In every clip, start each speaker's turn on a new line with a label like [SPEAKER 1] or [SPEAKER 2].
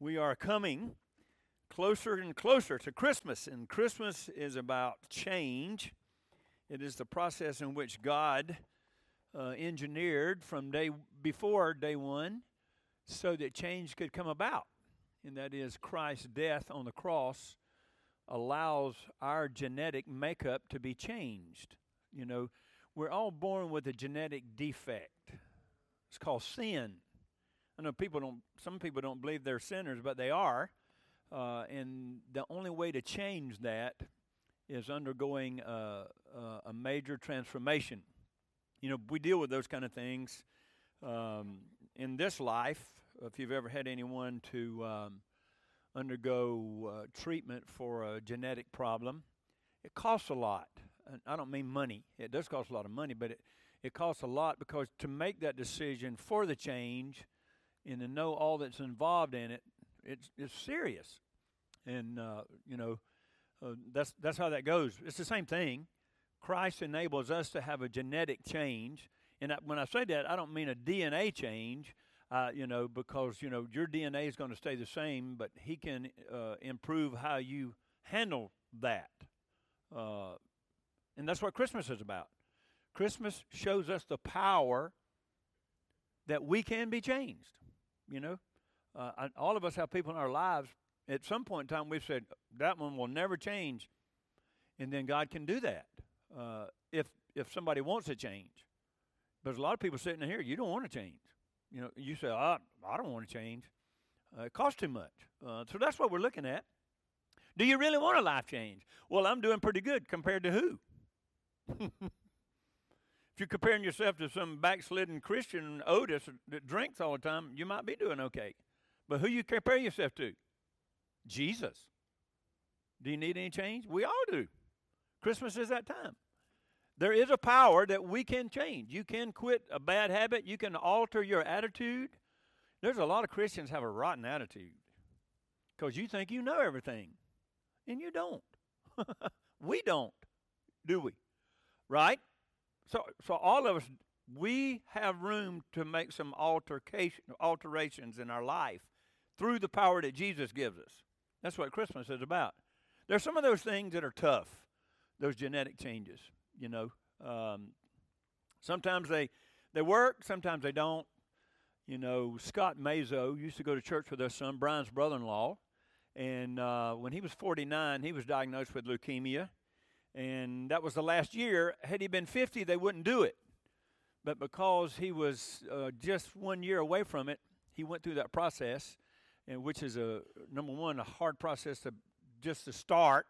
[SPEAKER 1] we are coming closer and closer to Christmas, and Christmas is about change. It is the process in which God uh, engineered from day before day one so that change could come about. And that is Christ's death on the cross allows our genetic makeup to be changed. You know, we're all born with a genetic defect. It's called sin. I know people don't. Some people don't believe they're sinners, but they are. Uh, and the only way to change that is undergoing a, a, major transformation. You know, we deal with those kind of things um, in this life. If you've ever had anyone to um, undergo uh, treatment for a genetic problem, it costs a lot. And I don't mean money. It does cost a lot of money, but it, it costs a lot because to make that decision for the change and to know all that's involved in it, it's it's serious, and uh, you know uh, that's that's how that goes. It's the same thing. Christ enables us to have a genetic change, and I, when I say that, I don't mean a DNA change. Uh, you know, because you know your DNA is going to stay the same, but He can uh, improve how you handle that, uh, and that's what Christmas is about. Christmas shows us the power that we can be changed. You know, uh, all of us have people in our lives. At some point in time, we've said that one will never change, and then God can do that uh, if if somebody wants to change. There's a lot of people sitting in here. You don't want to change. You know, you say, "I I don't want to change. Uh, it costs too much." Uh, so that's what we're looking at. Do you really want a life change? Well, I'm doing pretty good compared to who? if you're comparing yourself to some backslidden Christian Otis that drinks all the time, you might be doing okay. But who you compare yourself to? Jesus. Do you need any change? We all do. Christmas is that time. There is a power that we can change. You can quit a bad habit. You can alter your attitude. There's a lot of Christians have a rotten attitude because you think you know everything, and you don't. we don't, do we? Right? So, so all of us, we have room to make some altercation, alterations in our life through the power that Jesus gives us. That's what Christmas is about. There's some of those things that are tough, those genetic changes. You know, um, sometimes they they work, sometimes they don't. You know, Scott Mazo used to go to church with our son, Brian's brother-in-law, and uh, when he was 49, he was diagnosed with leukemia and that was the last year. Had he been 50, they wouldn't do it. But because he was uh, just one year away from it, he went through that process, and which is a number one a hard process to just to start,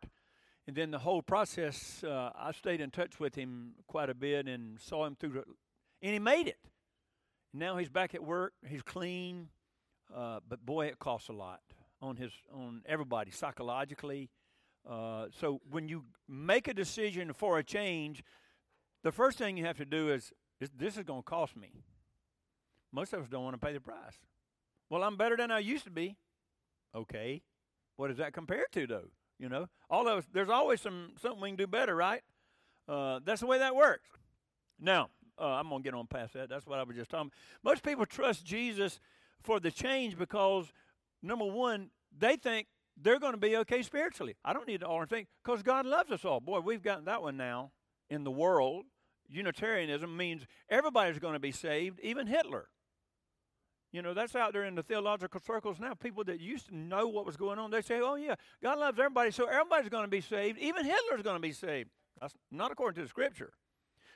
[SPEAKER 1] and then the whole process. Uh, I stayed in touch with him quite a bit and saw him through, and he made it. Now he's back at work. He's clean, uh, but boy, it costs a lot on his on everybody psychologically uh, so when you make a decision for a change, the first thing you have to do is this is going to cost me. Most of us don't want to pay the price. Well, I'm better than I used to be. Okay. What does that compare to, though? You know, all of us, there's always some something we can do better, right? Uh, that's the way that works. Now, uh, I'm going to get on past that. That's what I was just talking about. Most people trust Jesus for the change because, number one, they think they're going to be okay spiritually. I don't need to alter think because God loves us all. Boy, we've gotten that one now in the world. Unitarianism means everybody's going to be saved, even Hitler. You know, that's out there in the theological circles now. People that used to know what was going on, they say, oh, yeah, God loves everybody, so everybody's going to be saved. Even Hitler's going to be saved. That's not according to the scripture.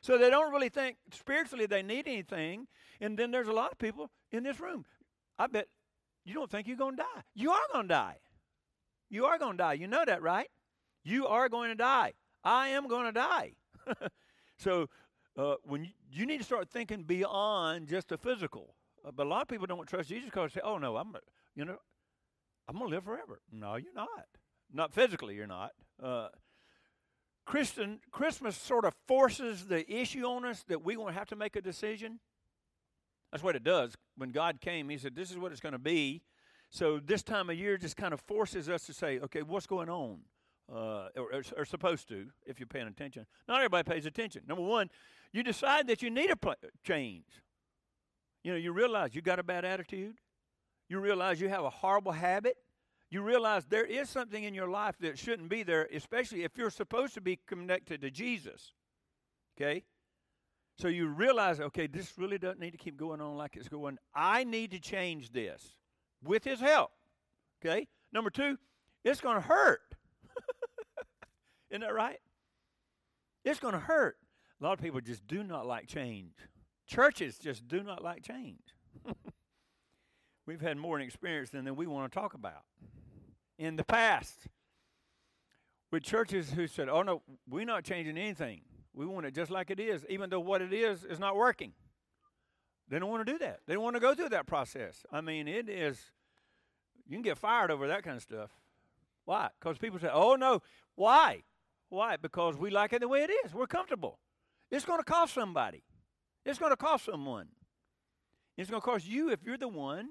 [SPEAKER 1] So they don't really think spiritually they need anything. And then there's a lot of people in this room. I bet you don't think you're going to die. You are going to die. You are going to die. You know that, right? You are going to die. I am going to die. so uh, when you, you, need to start thinking beyond just the physical. Uh, but a lot of people don't trust Jesus because they say, "Oh no, I'm, you know, I'm going to live forever." No, you're not. Not physically, you're not. Uh, Christian Christmas sort of forces the issue on us that we're going to have to make a decision. That's what it does. When God came, He said, "This is what it's going to be." So this time of year just kind of forces us to say, okay, what's going on? Uh, or, or, supposed to, if you're paying attention. Not everybody pays attention. Number one, you decide that you need a pl- change. You know, you realize you got a bad attitude. You realize you have a horrible habit. You realize there is something in your life that shouldn't be there, especially if you're supposed to be connected to Jesus. Okay? So you realize, okay, this really doesn't need to keep going on like it's going. I need to change this with his help. Okay? Number two, it's going to hurt. Isn't that right? It's going to hurt. A lot of people just do not like change. Churches just do not like change. We've had more experience than, we want to talk about. In the past, with churches who said, oh no, we're not changing anything. We want it just like it is, even though what it is is not working. They don't want to do that. They don't want to go through that process. I mean, it is, you can get fired over that kind of stuff. Why? Because people say, oh no, why? Why? Because we like it the way it is. We're comfortable. It's going to cost somebody. It's going to cost someone. It's going to cost you if you're the one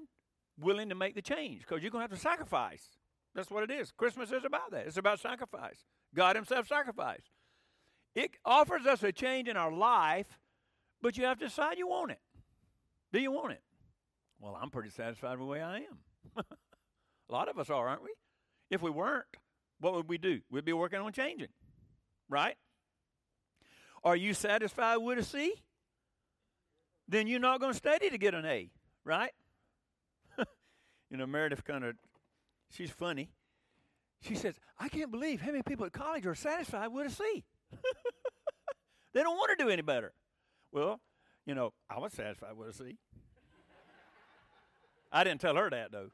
[SPEAKER 1] willing to make the change because you're going to have to sacrifice. That's what it is. Christmas is about that. It's about sacrifice. God Himself sacrificed. It offers us a change in our life, but you have to decide you want it. Do you want it? Well, I'm pretty satisfied with the way I am. a lot of us are, aren't we? If we weren't, what would we do? We'd be working on changing, right? Are you satisfied with a C? Then you're not going to study to get an A, right? you know, Meredith kind of, she's funny. She says, I can't believe how many people at college are satisfied with a C. they don't want to do any better. Well, you know, I was satisfied with a C. I didn't tell her that, though.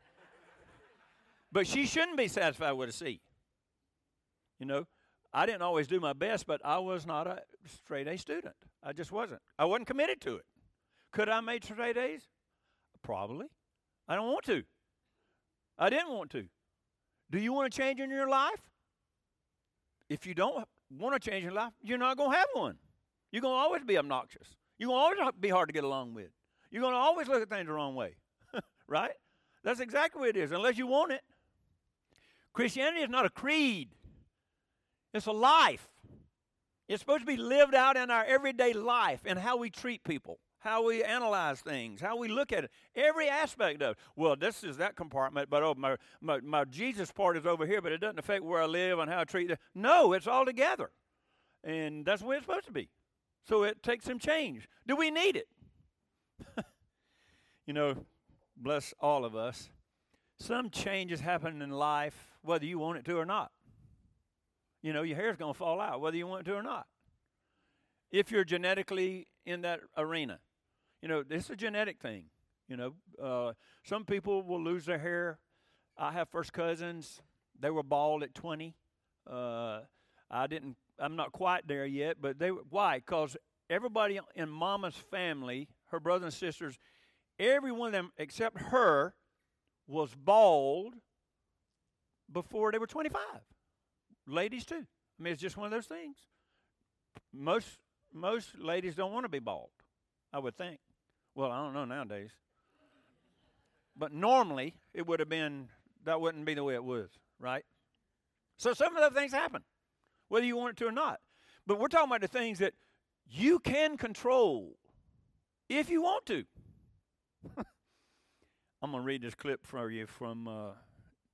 [SPEAKER 1] But she shouldn't be satisfied with a C. You know, I didn't always do my best, but I was not a straight A student. I just wasn't. I wasn't committed to it. Could I make straight A's? Probably. I don't want to. I didn't want to. Do you want to change in your life? If you don't want to change your life, you're not going to have one. You're going to always be obnoxious. You're going to always be hard to get along with. You're going to always look at things the wrong way. right? That's exactly what it is, unless you want it. Christianity is not a creed, it's a life. It's supposed to be lived out in our everyday life and how we treat people how we analyze things, how we look at it, every aspect of it. Well, this is that compartment, but oh, my, my, my Jesus part is over here, but it doesn't affect where I live and how I treat it. No, it's all together. And that's the way it's supposed to be. So it takes some change. Do we need it? you know, bless all of us. Some changes happen in life, whether you want it to or not. You know, your hair's going to fall out, whether you want it to or not. If you're genetically in that arena, you know, it's a genetic thing. You know, uh, some people will lose their hair. I have first cousins. They were bald at 20. Uh, I didn't. I'm not quite there yet, but they. Why? Because everybody in Mama's family, her brothers and sisters, every one of them except her, was bald before they were 25. Ladies too. I mean, it's just one of those things. Most most ladies don't want to be bald. I would think. Well, I don't know nowadays. But normally, it would have been, that wouldn't be the way it was, right? So some of those things happen, whether you want it to or not. But we're talking about the things that you can control if you want to. I'm going to read this clip for you from, uh,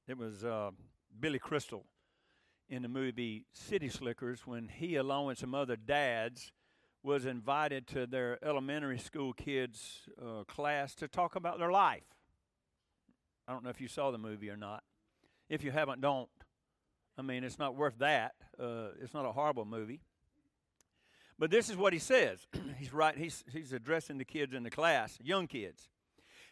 [SPEAKER 1] it was uh, Billy Crystal in the movie City Slickers when he, along with some other dads, was invited to their elementary school kids' uh, class to talk about their life. I don't know if you saw the movie or not. If you haven't, don't. I mean, it's not worth that. Uh, it's not a horrible movie. But this is what he says. he's right. He's he's addressing the kids in the class, young kids.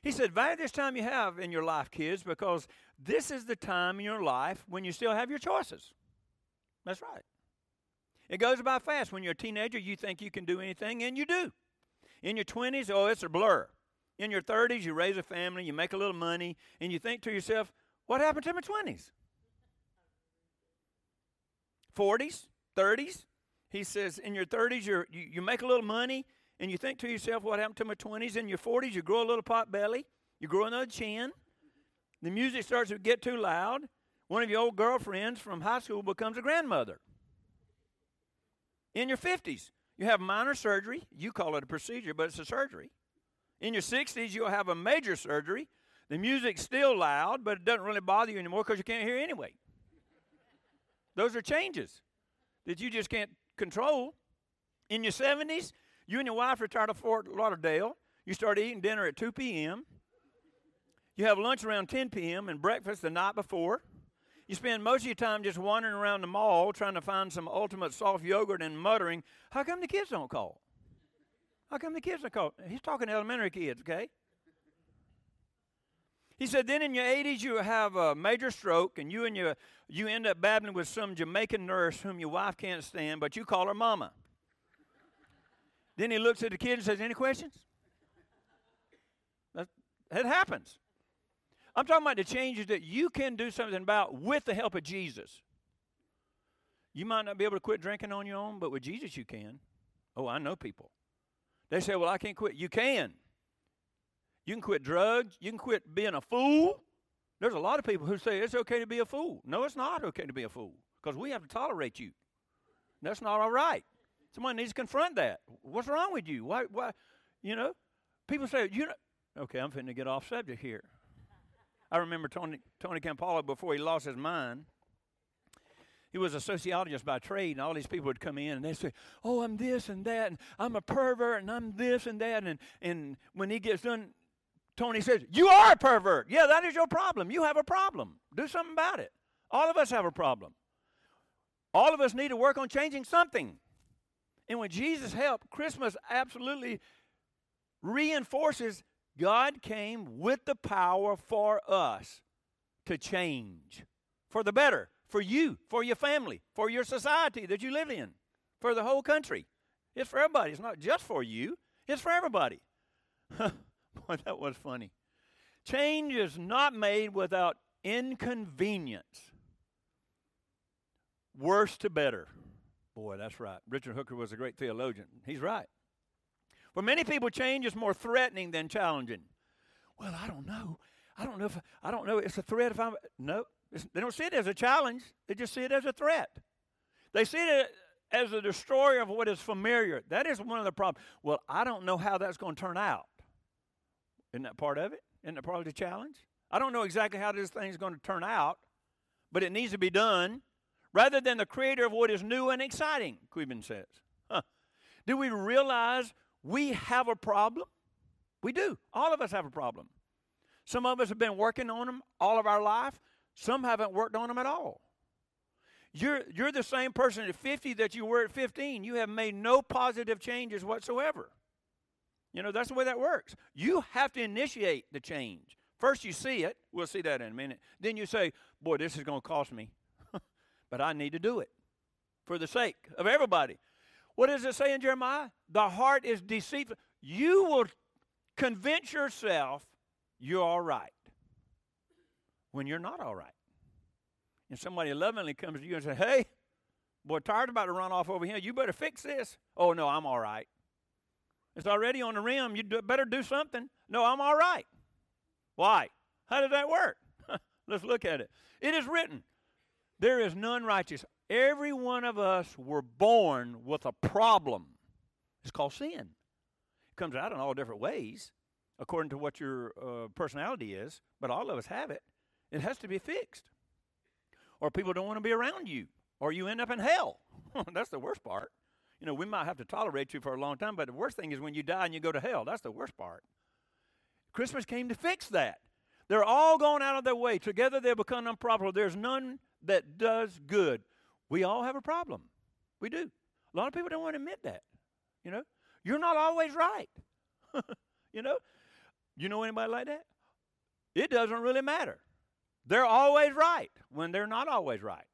[SPEAKER 1] He said, "Value this time you have in your life, kids, because this is the time in your life when you still have your choices." That's right. It goes by fast. When you're a teenager, you think you can do anything, and you do. In your 20s, oh, it's a blur. In your 30s, you raise a family, you make a little money, and you think to yourself, what happened to my 20s? 40s, 30s. He says, in your 30s, you you, make a little money, and you think to yourself, what happened to my 20s? In your 40s, you grow a little pot belly, you grow another chin. The music starts to get too loud. One of your old girlfriends from high school becomes a grandmother in your 50s. You have minor surgery. You call it a procedure, but it's a surgery. In your 60s, you'll have a major surgery The music's still loud, but it doesn't really bother you anymore because you can't hear anyway. Those are changes that you just can't control. In your 70s, you and your wife retire to Fort Lauderdale. You start eating dinner at 2 p.m. You have lunch around 10 p.m. and breakfast the night before. You spend most of your time just wandering around the mall trying to find some ultimate soft yogurt and muttering, How come the kids don't call? How come the kids don't call? He's talking to elementary kids, okay? He said, then in your 80s, you have a major stroke, and you and your you end up babbling with some Jamaican nurse whom your wife can't stand, but you call her mama. then he looks at the kid and says, Any questions? That, that happens. I'm talking about the changes that you can do something about with the help of Jesus. You might not be able to quit drinking on your own, but with Jesus you can. Oh, I know people. They say, Well, I can't quit. You can. You can quit drugs. You can quit being a fool. There's a lot of people who say it's okay to be a fool. No, it's not okay to be a fool because we have to tolerate you. That's not all right. Someone needs to confront that. What's wrong with you? Why? Why? You know, people say you know. Okay, I'm to get off subject here. I remember Tony Tony Campolo before he lost his mind. He was a sociologist by trade, and all these people would come in and they'd say, Oh, I'm this and that, and I'm a pervert, and I'm this and that. And, and when he gets done, Tony says, You are a pervert. Yeah, that is your problem. You have a problem. Do something about it. All of us have a problem. All of us need to work on changing something. And when Jesus helped, Christmas absolutely reinforces God came with the power for us to change for the better, for you, for your family, for your society that you live in, for the whole country. It's for everybody. It's not just for you, it's for everybody. Boy, that was funny. Change is not made without inconvenience. Worse to better. Boy, that's right. Richard Hooker was a great theologian. He's right. For many people, change is more threatening than challenging. Well, I don't know. I don't know if I don't know. It's a threat if I'm no. They don't see it as a challenge. They just see it as a threat. They see it as a destroyer of what is familiar. That is one of the problems. Well, I don't know how that's going to turn out. Isn't that part of it? Isn't that part of the challenge? I don't know exactly how this thing is going to turn out, but it needs to be done rather than the creator of what is new and exciting, Cuban says. Huh. Do we realize we have a problem. We do. All of us have a problem. Some of us have been working on them all of our life. Some haven't worked on them at all. You're, you're the same person at 50 that you were at 15. You have made no positive changes whatsoever. You know, that's the way that works. You have to initiate the change. First, you see it. We'll see that in a minute. Then you say, Boy, this is going to cost me, but I need to do it for the sake of everybody. What does it say in Jeremiah? The heart is deceitful. You will convince yourself you're all right when you're not all right. And somebody lovingly comes to you and says, Hey, boy, tired about to run off over here. You better fix this. Oh, no, I'm all right. It's already on the rim. You better do something. No, I'm all right. Why? How does that work? Let's look at it. It is written, There is none righteous. Every one of us were born with a problem. It's called sin. It comes out in all different ways according to what your uh, personality is, but all of us have it. It has to be fixed. Or people don't want to be around you, or you end up in hell. That's the worst part. You know, we might have to tolerate you for a long time, but the worst thing is when you die and you go to hell. That's the worst part. Christmas came to fix that. They're all going out of their way. Together they become unprofitable. There's none that does good. We all have a problem. We do. A lot of people don't want to admit that. You know, you're not always right. you know, you know anybody like that? It doesn't really matter. They're always right when they're not always right,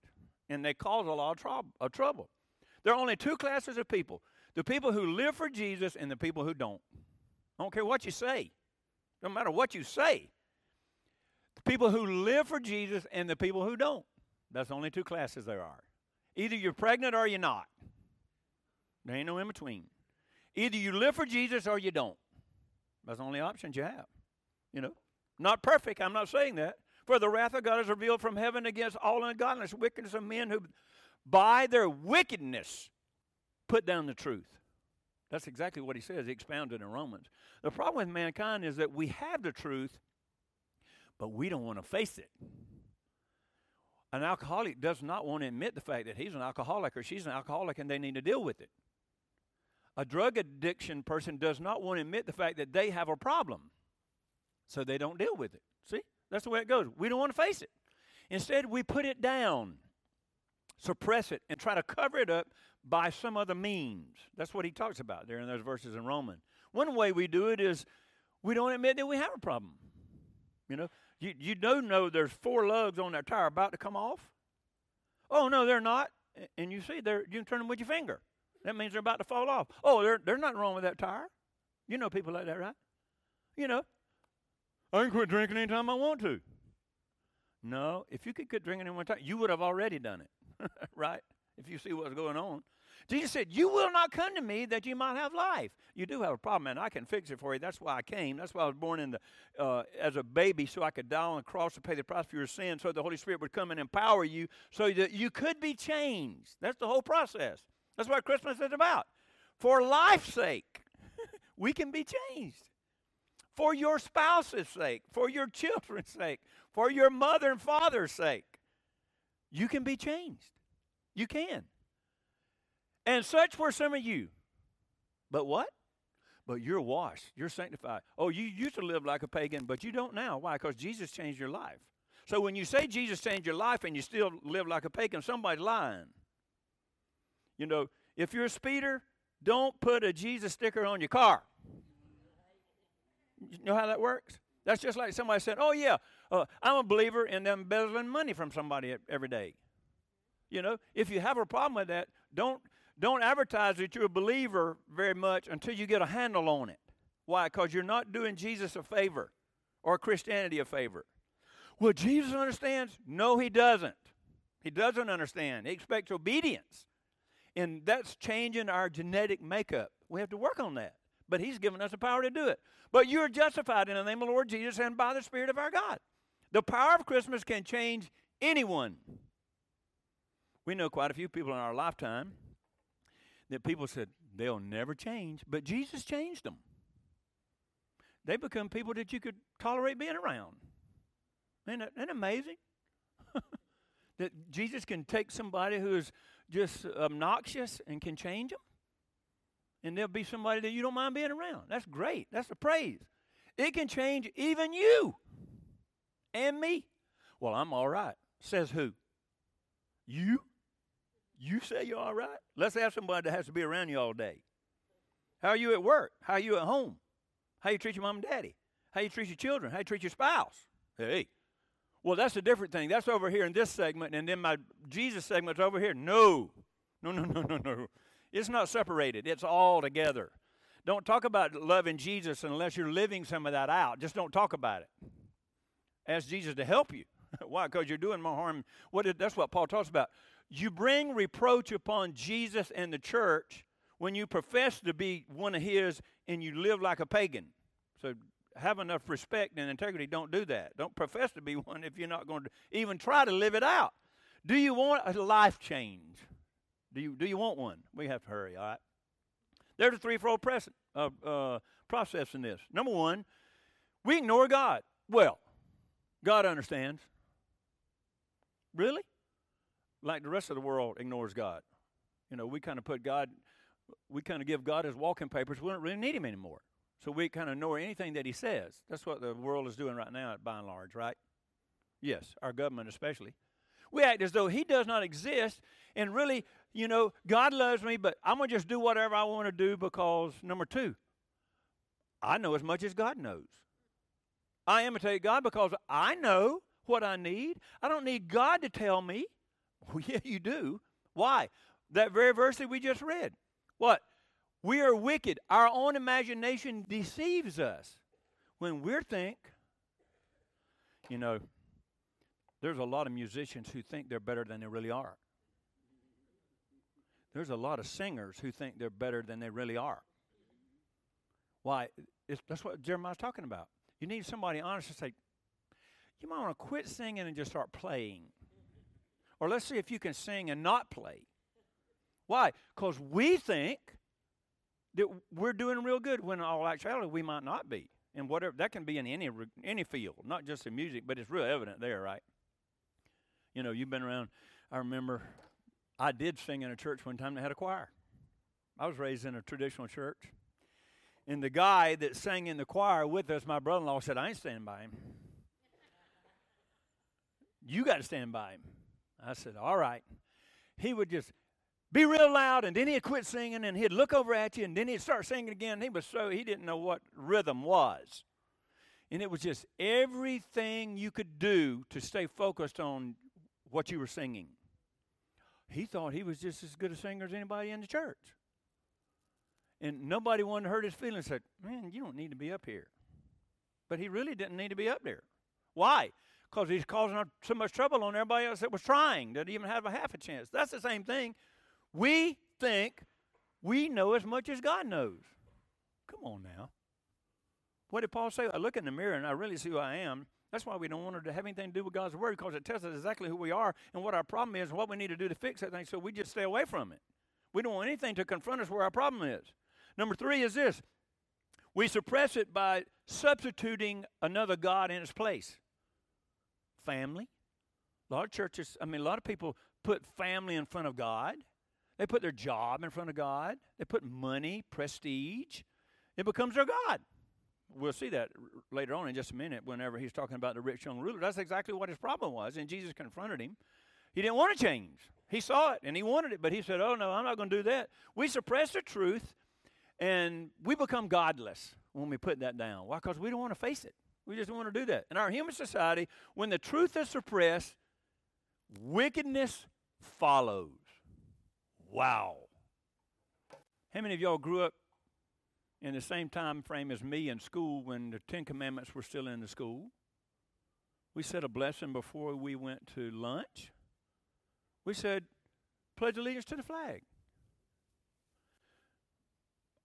[SPEAKER 1] and they cause a lot of, of trouble. There are only two classes of people: the people who live for Jesus and the people who don't. I don't care what you say. No matter what you say. The people who live for Jesus and the people who don't. That's only two classes there are. Either you're pregnant or you're not. There ain't no in between. Either you live for Jesus or you don't. That's the only options you have. You know, not perfect. I'm not saying that. For the wrath of God is revealed from heaven against all ungodliness, wickedness of men who, by their wickedness, put down the truth. That's exactly what he says. He expounded in Romans. The problem with mankind is that we have the truth, but we don't want to face it. An alcoholic does not want to admit the fact that he's an alcoholic or she's an alcoholic and they need to deal with it. A drug addiction person does not want to admit the fact that they have a problem, so they don't deal with it. See? That's the way it goes. We don't want to face it. Instead, we put it down, suppress it, and try to cover it up by some other means. That's what he talks about there in those verses in Romans. One way we do it is we don't admit that we have a problem. You know, you, you do know there's four lugs on that tire about to come off. Oh, no, they're not. And you see, they're, you can turn them with your finger. That means they're about to fall off. Oh, there, there's nothing wrong with that tire. You know people like that, right? You know, I can quit drinking anytime I want to. No, if you could quit drinking any one time, you would have already done it, right? If you see what's going on. Jesus said, You will not come to me that you might have life. You do have a problem, and I can fix it for you. That's why I came. That's why I was born in the, uh, as a baby, so I could die on the cross to pay the price for your sin, so the Holy Spirit would come and empower you so that you could be changed. That's the whole process. That's what Christmas is about. For life's sake, we can be changed. For your spouse's sake, for your children's sake, for your mother and father's sake, you can be changed. You can. And such were some of you. But what? But you're washed. You're sanctified. Oh, you used to live like a pagan, but you don't now. Why? Because Jesus changed your life. So when you say Jesus changed your life and you still live like a pagan, somebody's lying. You know, if you're a speeder, don't put a Jesus sticker on your car. You know how that works? That's just like somebody said, "Oh yeah, uh, I'm a believer in them embezzling money from somebody every day." You know, if you have a problem with that, don't don't advertise that you're a believer very much until you get a handle on it. Why? Because you're not doing Jesus a favor or Christianity a favor. Well, Jesus understands? No, he doesn't. He doesn't understand. He expects obedience. And that's changing our genetic makeup. We have to work on that. But He's given us the power to do it. But you're justified in the name of the Lord Jesus and by the Spirit of our God. The power of Christmas can change anyone. We know quite a few people in our lifetime that people said they'll never change, but Jesus changed them. They become people that you could tolerate being around. Isn't that, isn't that amazing? that Jesus can take somebody who is just obnoxious and can change them. And there'll be somebody that you don't mind being around. That's great. That's a praise. It can change even you and me. Well, I'm all right. Says who? You? You say you're all right? Let's have somebody that has to be around you all day. How are you at work? How are you at home? How you treat your mom and daddy? How you treat your children? How you treat your spouse? Hey, well, that's a different thing. That's over here in this segment, and then my Jesus segment's over here. No, no, no, no, no, no. It's not separated. It's all together. Don't talk about loving Jesus unless you're living some of that out. Just don't talk about it. Ask Jesus to help you. Why? Because you're doing more harm. What is, that's what Paul talks about. You bring reproach upon Jesus and the church when you profess to be one of his and you live like a pagan. So have enough respect and integrity. Don't do that. Don't profess to be one if you're not going to even try to live it out. Do you want a life change? Do you, do you want one? We have to hurry, all right? There's a threefold present, uh, uh, process in this. Number one, we ignore God. Well, God understands. Really? Like the rest of the world ignores God. You know, we kind of put God, we kind of give God his walking papers. We don't really need him anymore. So we kind of ignore anything that he says. That's what the world is doing right now, by and large, right? Yes, our government especially. We act as though he does not exist, and really, you know, God loves me, but I'm going to just do whatever I want to do because, number two, I know as much as God knows. I imitate God because I know what I need. I don't need God to tell me. Well, yeah, you do. Why? That very verse that we just read. What? We are wicked. Our own imagination deceives us when we think, you know, there's a lot of musicians who think they're better than they really are. There's a lot of singers who think they're better than they really are. Why? It's, that's what Jeremiah's talking about. You need somebody honest to say, you might want to quit singing and just start playing. Or let's see if you can sing and not play. Why? Because we think that we're doing real good when in all actuality we might not be. And whatever that can be in any any field, not just in music, but it's real evident there, right? You know, you've been around. I remember I did sing in a church one time that had a choir. I was raised in a traditional church. And the guy that sang in the choir with us, my brother in law, said, I ain't standing by him. You got to stand by him. I said, All right. He would just be real loud, and then he'd quit singing, and he'd look over at you, and then he'd start singing again. He was so, he didn't know what rhythm was. And it was just everything you could do to stay focused on what you were singing. He thought he was just as good a singer as anybody in the church. And nobody wanted to hurt his feelings. Said, Man, you don't need to be up here. But he really didn't need to be up there. Why? Because he's causing so much trouble on everybody else that was trying, didn't even have a half a chance. That's the same thing. We think we know as much as God knows. Come on now. What did Paul say? I look in the mirror and I really see who I am. That's why we don't want to have anything to do with God's word because it tells us exactly who we are and what our problem is and what we need to do to fix that thing. So we just stay away from it. We don't want anything to confront us where our problem is. Number three is this we suppress it by substituting another God in its place. Family. A lot of churches, I mean, a lot of people put family in front of God. They put their job in front of God. They put money, prestige. It becomes their God. We'll see that later on in just a minute whenever he's talking about the rich young ruler. That's exactly what his problem was. And Jesus confronted him. He didn't want to change. He saw it and he wanted it, but he said, Oh, no, I'm not going to do that. We suppress the truth and we become godless when we put that down. Why? Because we don't want to face it. We just don't want to do that. In our human society, when the truth is suppressed, wickedness follows. Wow. How many of y'all grew up in the same time frame as me in school when the Ten Commandments were still in the school? We said a blessing before we went to lunch. We said, pledge allegiance to the flag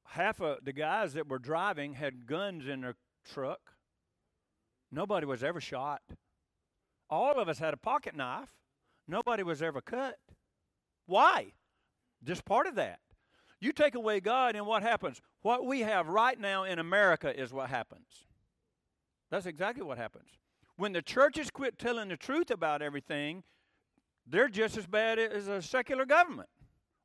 [SPEAKER 1] half of the guys that were driving had guns in their truck. Nobody was ever shot. All of us had a pocket knife. Nobody was ever cut. Why? Just part of that. You take away God, and what happens? What we have right now in America is what happens. That's exactly what happens. When the churches quit telling the truth about everything, they're just as bad as a secular government.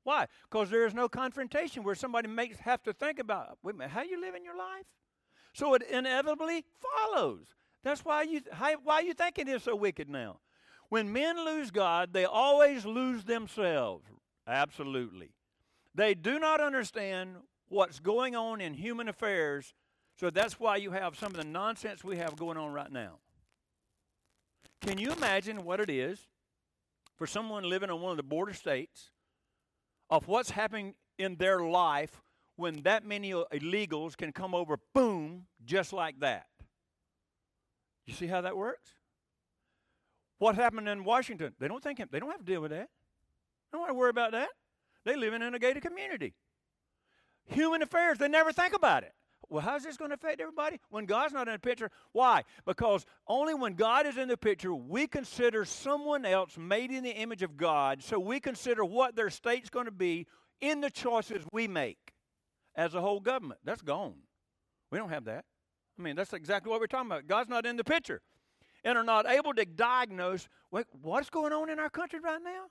[SPEAKER 1] Why? Because there is no confrontation where somebody makes have to think about wait a minute, how you living your life. So it inevitably follows. That's why you how, why you think it is so wicked now. When men lose God, they always lose themselves. Absolutely. They do not understand what's going on in human affairs, so that's why you have some of the nonsense we have going on right now. Can you imagine what it is for someone living in one of the border states of what's happening in their life when that many illegals can come over, boom, just like that. You see how that works? What happened in Washington? They don't think they don't have to deal with that. They don't have to worry about that. They live in a gated community. Human affairs, they never think about it. Well, how's this going to affect everybody when God's not in the picture? Why? Because only when God is in the picture, we consider someone else made in the image of God, so we consider what their state's going to be in the choices we make as a whole government. That's gone. We don't have that. I mean, that's exactly what we're talking about. God's not in the picture and are not able to diagnose what, what's going on in our country right now.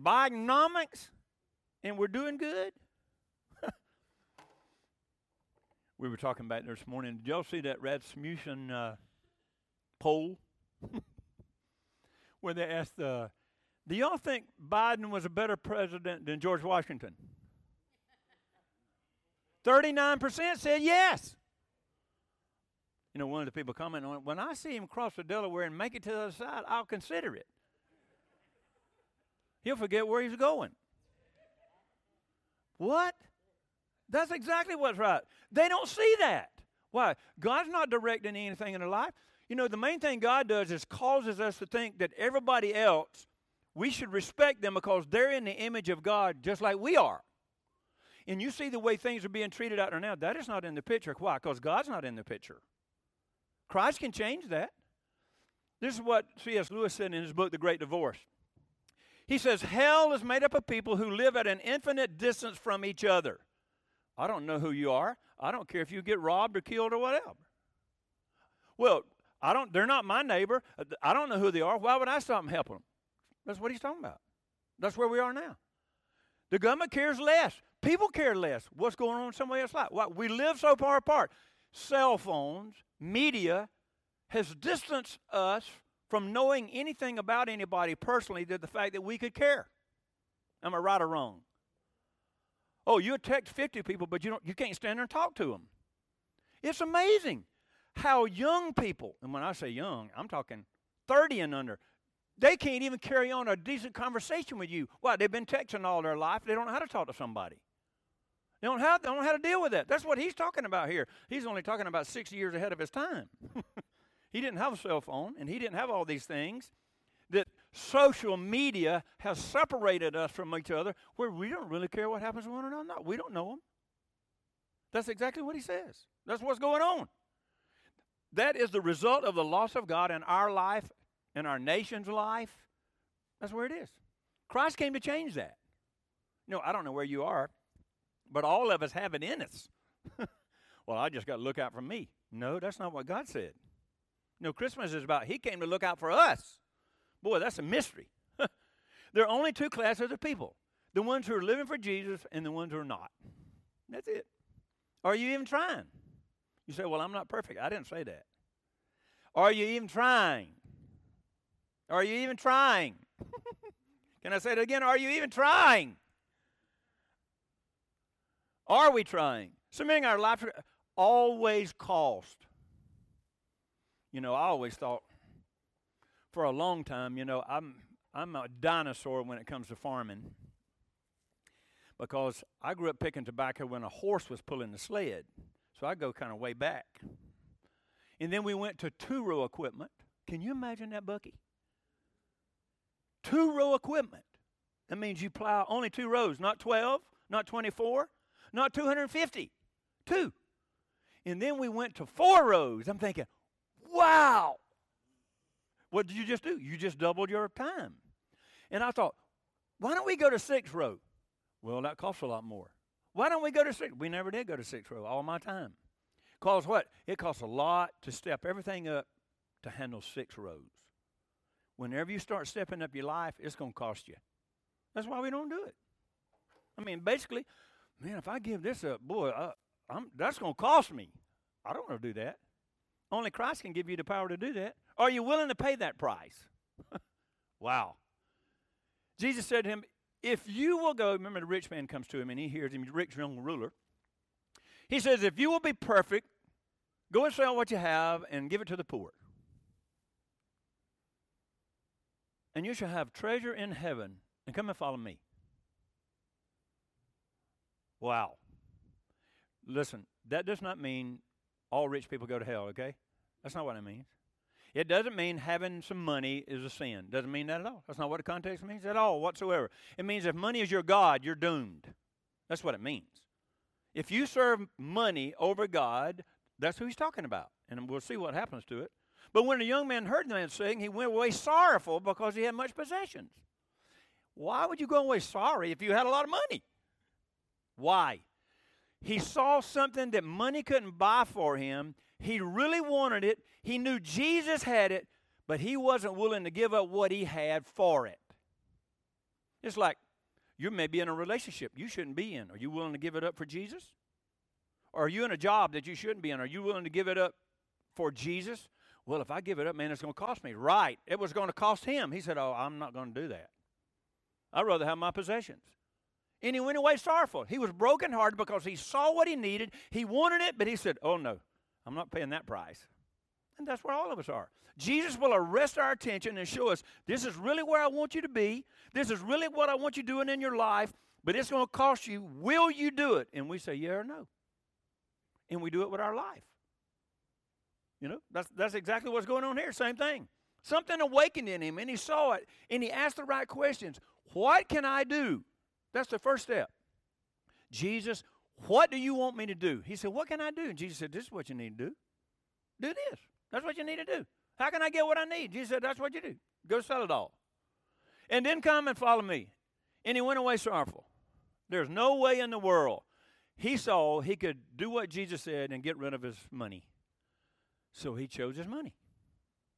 [SPEAKER 1] Bidenomics, and we're doing good we were talking about this morning. Did y'all see that Rasmussen uh, poll where they asked, uh, "Do y'all think Biden was a better president than George Washington?" Thirty-nine percent said yes. You know, one of the people commented on it. When I see him cross the Delaware and make it to the other side, I'll consider it. He'll forget where he's going. What? That's exactly what's right. They don't see that. Why? God's not directing anything in their life. You know, the main thing God does is causes us to think that everybody else, we should respect them because they're in the image of God just like we are. And you see the way things are being treated out there now, that is not in the picture. Why? Because God's not in the picture. Christ can change that. This is what C.S. Lewis said in his book, The Great Divorce. He says, Hell is made up of people who live at an infinite distance from each other. I don't know who you are. I don't care if you get robbed or killed or whatever. Well, I don't. They're not my neighbor. I don't know who they are. Why would I stop and help them? That's what he's talking about. That's where we are now. The government cares less. People care less. What's going on in somebody else's life? Why? We live so far apart. Cell phones, media, has distanced us from knowing anything about anybody personally to the fact that we could care. Am I right or wrong? Oh, you text 50 people, but you, don't, you can't stand there and talk to them. It's amazing how young people, and when I say young, I'm talking 30 and under, they can't even carry on a decent conversation with you. Why? They've been texting all their life. They don't know how to talk to somebody. They don't, have, they don't know how to deal with that. That's what he's talking about here. He's only talking about six years ahead of his time. he didn't have a cell phone, and he didn't have all these things that social media has separated us from each other where we don't really care what happens to one another. No, we don't know them. That's exactly what he says. That's what's going on. That is the result of the loss of God in our life, in our nation's life. That's where it is. Christ came to change that. Know, I don't know where you are, but all of us have it in us. well, I just got to look out for me. No, that's not what God said. no, Christmas is about He came to look out for us. Boy, that's a mystery. there are only two classes of people the ones who are living for Jesus and the ones who are not. That's it. Are you even trying? You say, Well, I'm not perfect. I didn't say that. Are you even trying? Are you even trying? Can I say it again? Are you even trying? Are we trying? Submitting our life always cost. You know, I always thought for a long time, you know, I'm I'm a dinosaur when it comes to farming. Because I grew up picking tobacco when a horse was pulling the sled. So I go kind of way back. And then we went to two row equipment. Can you imagine that, Bucky? Two row equipment. That means you plow only two rows, not 12, not 24, not 250. Two. And then we went to four rows. I'm thinking, wow, what did you just do? You just doubled your time. And I thought, why don't we go to six row? Well, that costs a lot more. Why don't we go to six? We never did go to six row all my time. Cause what? It costs a lot to step everything up to handle six rows. Whenever you start stepping up your life, it's going to cost you. That's why we don't do it. I mean, basically, man, if I give this up, boy, I, that's going to cost me. I don't want to do that. Only Christ can give you the power to do that. Are you willing to pay that price? wow. Jesus said to him, If you will go, remember the rich man comes to him and he hears him, rich young ruler. He says, If you will be perfect, go and sell what you have and give it to the poor. And you shall have treasure in heaven, and come and follow me. Wow. Listen, that does not mean all rich people go to hell, okay? That's not what it means. It doesn't mean having some money is a sin. Doesn't mean that at all. That's not what the context means at all whatsoever. It means if money is your God, you're doomed. That's what it means. If you serve money over God, that's who he's talking about. And we'll see what happens to it. But when the young man heard the man sing, he went away sorrowful because he had much possessions. Why would you go away sorry if you had a lot of money? Why? He saw something that money couldn't buy for him. He really wanted it. He knew Jesus had it, but he wasn't willing to give up what he had for it. It's like you may be in a relationship you shouldn't be in. Are you willing to give it up for Jesus? Or are you in a job that you shouldn't be in? Are you willing to give it up for Jesus? Well, if I give it up, man, it's going to cost me. Right. It was going to cost him. He said, Oh, I'm not going to do that. I'd rather have my possessions. And he went away sorrowful. He was brokenhearted because he saw what he needed. He wanted it, but he said, Oh, no, I'm not paying that price. And that's where all of us are. Jesus will arrest our attention and show us this is really where I want you to be. This is really what I want you doing in your life, but it's going to cost you. Will you do it? And we say, yeah or no. And we do it with our life. You know, that's, that's exactly what's going on here. Same thing. Something awakened in him, and he saw it, and he asked the right questions. What can I do? That's the first step. Jesus, what do you want me to do? He said, What can I do? And Jesus said, This is what you need to do. Do this. That's what you need to do. How can I get what I need? Jesus said, That's what you do. Go sell it all. And then come and follow me. And he went away sorrowful. There's no way in the world he saw he could do what Jesus said and get rid of his money. So he chose his money.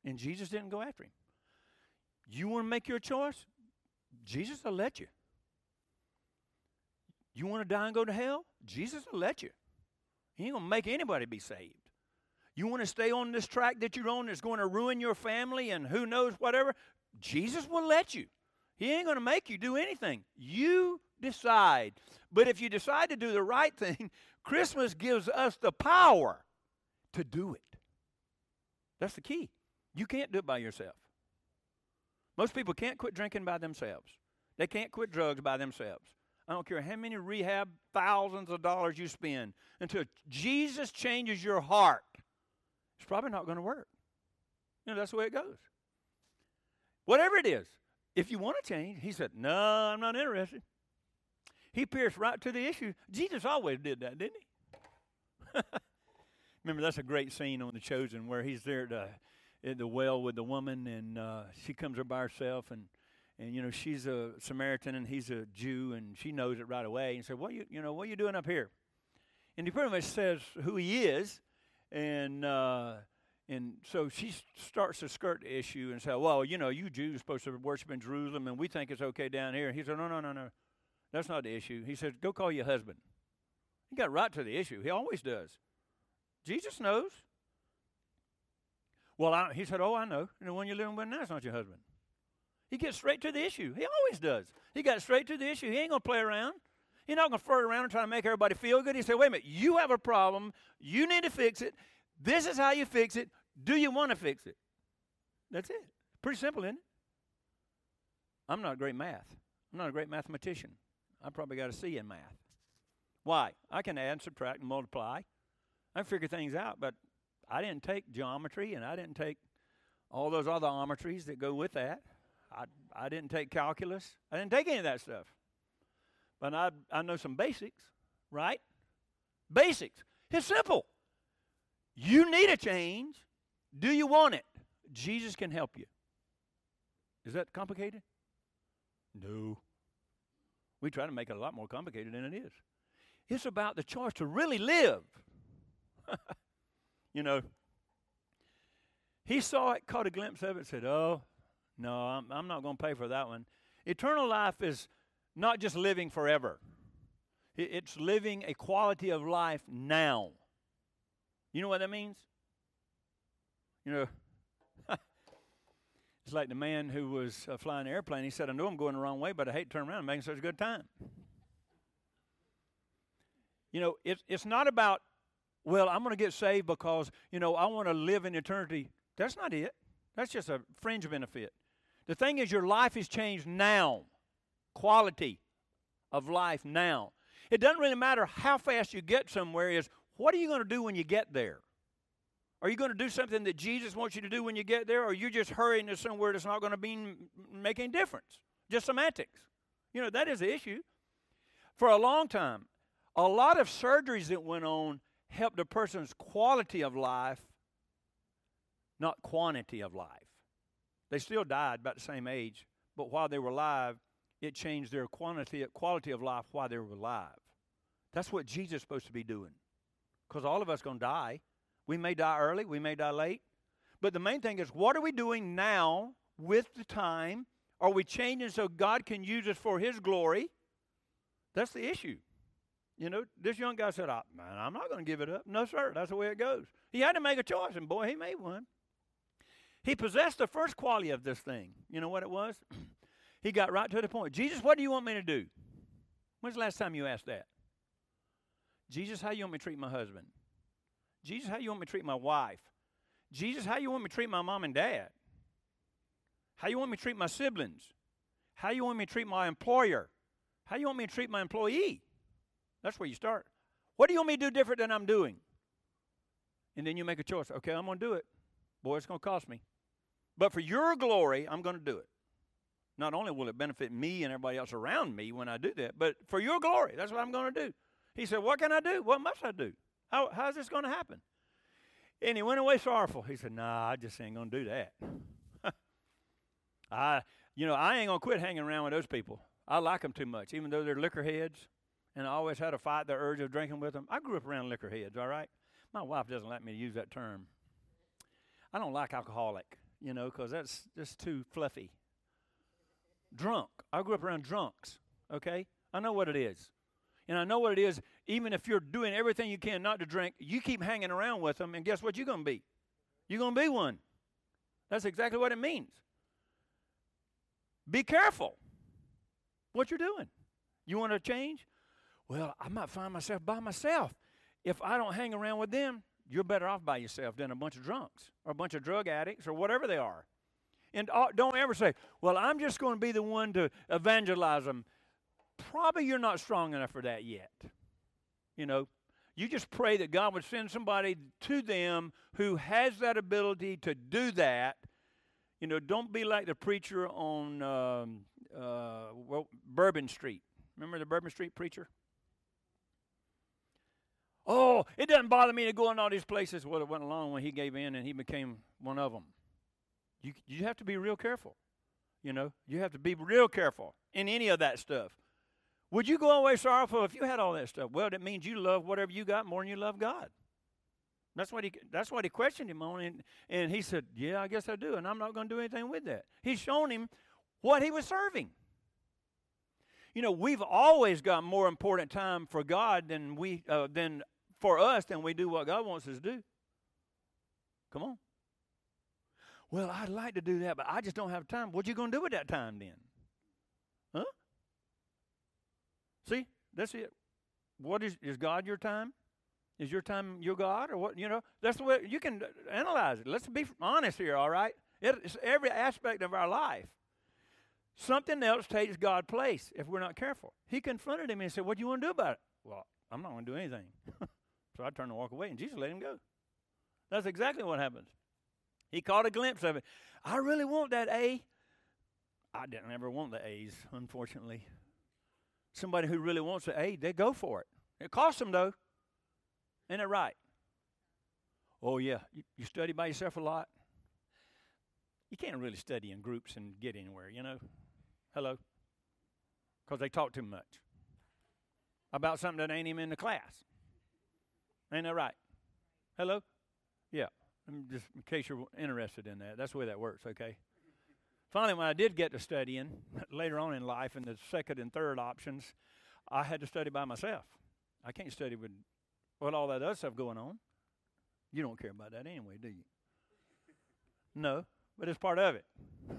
[SPEAKER 1] And Jesus didn't go after him. You want to make your choice? Jesus will let you. You want to die and go to hell? Jesus will let you. He ain't going to make anybody be saved. You want to stay on this track that you're on that's going to ruin your family and who knows whatever? Jesus will let you. He ain't going to make you do anything. You decide. But if you decide to do the right thing, Christmas gives us the power to do it. That's the key. You can't do it by yourself. Most people can't quit drinking by themselves. They can't quit drugs by themselves. I don't care how many rehab thousands of dollars you spend until Jesus changes your heart. It's probably not going to work. You know, that's the way it goes. Whatever it is, if you want to change, he said, No, I'm not interested. He pierced right to the issue. Jesus always did that, didn't he? Remember, that's a great scene on The Chosen where he's there at, at the well with the woman, and uh, she comes up by herself, and and you know she's a Samaritan and he's a Jew, and she knows it right away, and said, "What you you know what are you doing up here?" And he pretty much says who he is, and uh, and so she starts to skirt the issue and say, "Well, you know, you Jews are supposed to worship in Jerusalem, and we think it's okay down here." And he said, "No, no, no, no, that's not the issue." He said, "Go call your husband." He got right to the issue. He always does. Jesus knows. Well, I, he said, "Oh, I know. And the one you're living with now is not your husband." He gets straight to the issue. He always does. He got straight to the issue. He ain't gonna play around. He's not gonna flirt around and try to make everybody feel good. He said, "Wait a minute. You have a problem. You need to fix it. This is how you fix it. Do you want to fix it?" That's it. Pretty simple, isn't it? I'm not a great math. I'm not a great mathematician. I probably got a C in math. Why? I can add, subtract, and multiply. I figure things out, but I didn't take geometry and I didn't take all those other ometries that go with that. I, I didn't take calculus. I didn't take any of that stuff. But I, I know some basics, right? Basics. It's simple. You need a change. Do you want it? Jesus can help you. Is that complicated? No. We try to make it a lot more complicated than it is. It's about the choice to really live. you know, he saw it, caught a glimpse of it, said, Oh, no, I'm, I'm not going to pay for that one. Eternal life is not just living forever, it's living a quality of life now. You know what that means? You know, it's like the man who was uh, flying the airplane. He said, I know I'm going the wrong way, but I hate to turn around and making such a good time. You know, it's, it's not about well, I'm going to get saved because, you know, I want to live in eternity. That's not it. That's just a fringe benefit. The thing is, your life is changed now. Quality of life now. It doesn't really matter how fast you get somewhere, is what are you going to do when you get there? Are you going to do something that Jesus wants you to do when you get there, or are you just hurrying to somewhere that's not going to be make any difference? Just semantics. You know, that is the issue. For a long time, a lot of surgeries that went on helped a person's quality of life, not quantity of life. They still died about the same age, but while they were alive, it changed their quantity, quality of life while they were alive. That's what Jesus is supposed to be doing. Because all of us going to die. We may die early, we may die late. But the main thing is, what are we doing now with the time? Are we changing so God can use us for His glory? That's the issue. You know, this young guy said, oh, Man, I'm not going to give it up. No, sir. That's the way it goes. He had to make a choice, and boy, he made one. He possessed the first quality of this thing. You know what it was? he got right to the point. Jesus, what do you want me to do? When's the last time you asked that? Jesus, how you want me to treat my husband? Jesus, how you want me to treat my wife? Jesus, how you want me to treat my mom and dad? How you want me to treat my siblings? How you want me to treat my employer? How you want me to treat my employee? That's where you start. What do you want me to do different than I'm doing? And then you make a choice. Okay, I'm going to do it. Boy, it's going to cost me. But for your glory, I'm going to do it. Not only will it benefit me and everybody else around me when I do that, but for your glory, that's what I'm going to do. He said, What can I do? What must I do? How, how's this going to happen? And he went away sorrowful. He said, Nah, I just ain't going to do that. I, you know, I ain't going to quit hanging around with those people. I like them too much, even though they're liquor heads and I always had to fight the urge of drinking with them. I grew up around liquor heads, all right? My wife doesn't like me to use that term. I don't like alcoholic, you know, because that's just too fluffy. Drunk. I grew up around drunks, okay? I know what it is. And I know what it is, even if you're doing everything you can not to drink, you keep hanging around with them, and guess what you're going to be? You're going to be one. That's exactly what it means. Be careful what you're doing. You want to change? Well, I might find myself by myself. If I don't hang around with them, you're better off by yourself than a bunch of drunks or a bunch of drug addicts or whatever they are. And don't ever say, well, I'm just going to be the one to evangelize them. Probably you're not strong enough for that yet. You know, you just pray that God would send somebody to them who has that ability to do that. You know, don't be like the preacher on um, uh, well, Bourbon Street. Remember the Bourbon Street preacher? Oh, it doesn't bother me to go in all these places. Well, it went along when he gave in and he became one of them. You, you have to be real careful. You know, you have to be real careful in any of that stuff. Would you go away sorrowful if you had all that stuff? Well, it means you love whatever you got more than you love God. That's what he that's what he questioned him on and, and he said, Yeah, I guess I do, and I'm not gonna do anything with that. He's shown him what he was serving. You know, we've always got more important time for God than we uh, than for us than we do what God wants us to do. Come on. Well, I'd like to do that, but I just don't have time. What you going to do with that time then? Huh? See, that's it. What is is God your time? Is your time your God or what? You know, that's the way you can analyze it. Let's be honest here, all right? It's every aspect of our life. Something else takes God's place if we're not careful. He confronted him and said, What do you want to do about it? Well, I'm not going to do anything. So I turned and walked away, and Jesus let him go. That's exactly what happens. He caught a glimpse of it. I really want that A. I didn't ever want the A's, unfortunately. Somebody who really wants the A, they go for it. It costs them, though. Ain't it right? Oh, yeah. You, you study by yourself a lot. You can't really study in groups and get anywhere, you know? Hello? Because they talk too much about something that ain't even in the class. Ain't that right? Hello? Yeah. Just in case you're interested in that, that's the way that works, okay? Finally, when I did get to studying later on in life, in the second and third options, I had to study by myself. I can't study with, with all that other stuff going on. You don't care about that anyway, do you? No, but it's part of it.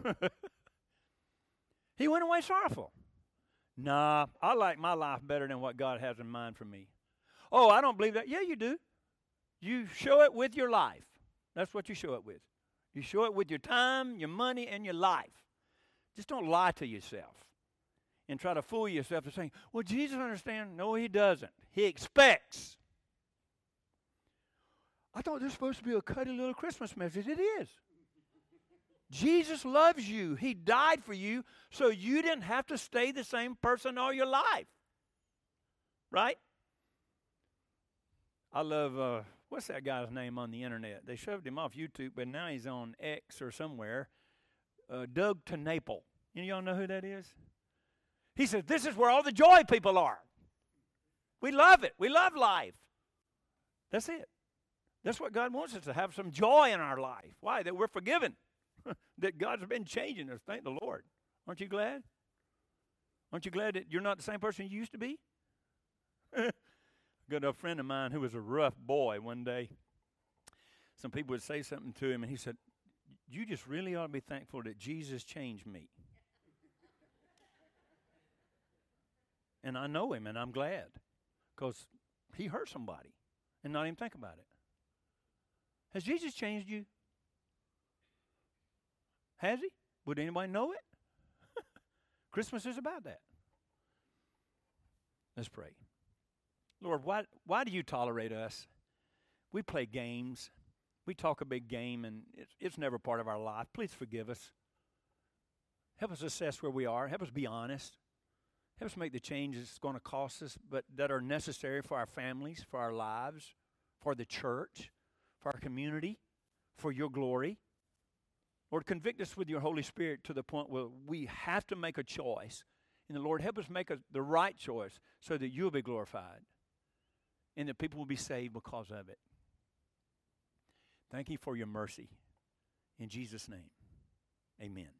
[SPEAKER 1] he went away sorrowful. Nah, I like my life better than what God has in mind for me. Oh, I don't believe that. Yeah, you do. You show it with your life. That's what you show it with. You show it with your time, your money, and your life. Just don't lie to yourself and try to fool yourself to saying, well, Jesus understands. No, he doesn't. He expects. I thought this was supposed to be a cutty little Christmas message. It is. Jesus loves you. He died for you so you didn't have to stay the same person all your life. Right? I love uh, what's that guy's name on the internet? They shoved him off YouTube, but now he's on X or somewhere. Uh, Doug TenNapel. You y'all know who that is? He says, This is where all the joy people are. We love it. We love life. That's it. That's what God wants us to have some joy in our life. Why? That we're forgiven. that God's been changing us. Thank the Lord. Aren't you glad? Aren't you glad that you're not the same person you used to be? got a friend of mine who was a rough boy one day. Some people would say something to him, and he said, You just really ought to be thankful that Jesus changed me. and I know him, and I'm glad because he hurt somebody and not even think about it. Has Jesus changed you? Has he? Would anybody know it? Christmas is about that. Let's pray. Lord, why, why do you tolerate us? We play games. We talk a big game, and it's, it's never part of our life. Please forgive us. Help us assess where we are. Help us be honest. Help us make the changes it's going to cost us, but that are necessary for our families, for our lives, for the church, for our community, for your glory. Lord, convict us with your Holy Spirit to the point where we have to make a choice And the Lord, help us make a, the right choice so that you'll be glorified and that people will be saved because of it. Thank you for your mercy. In Jesus' name, amen.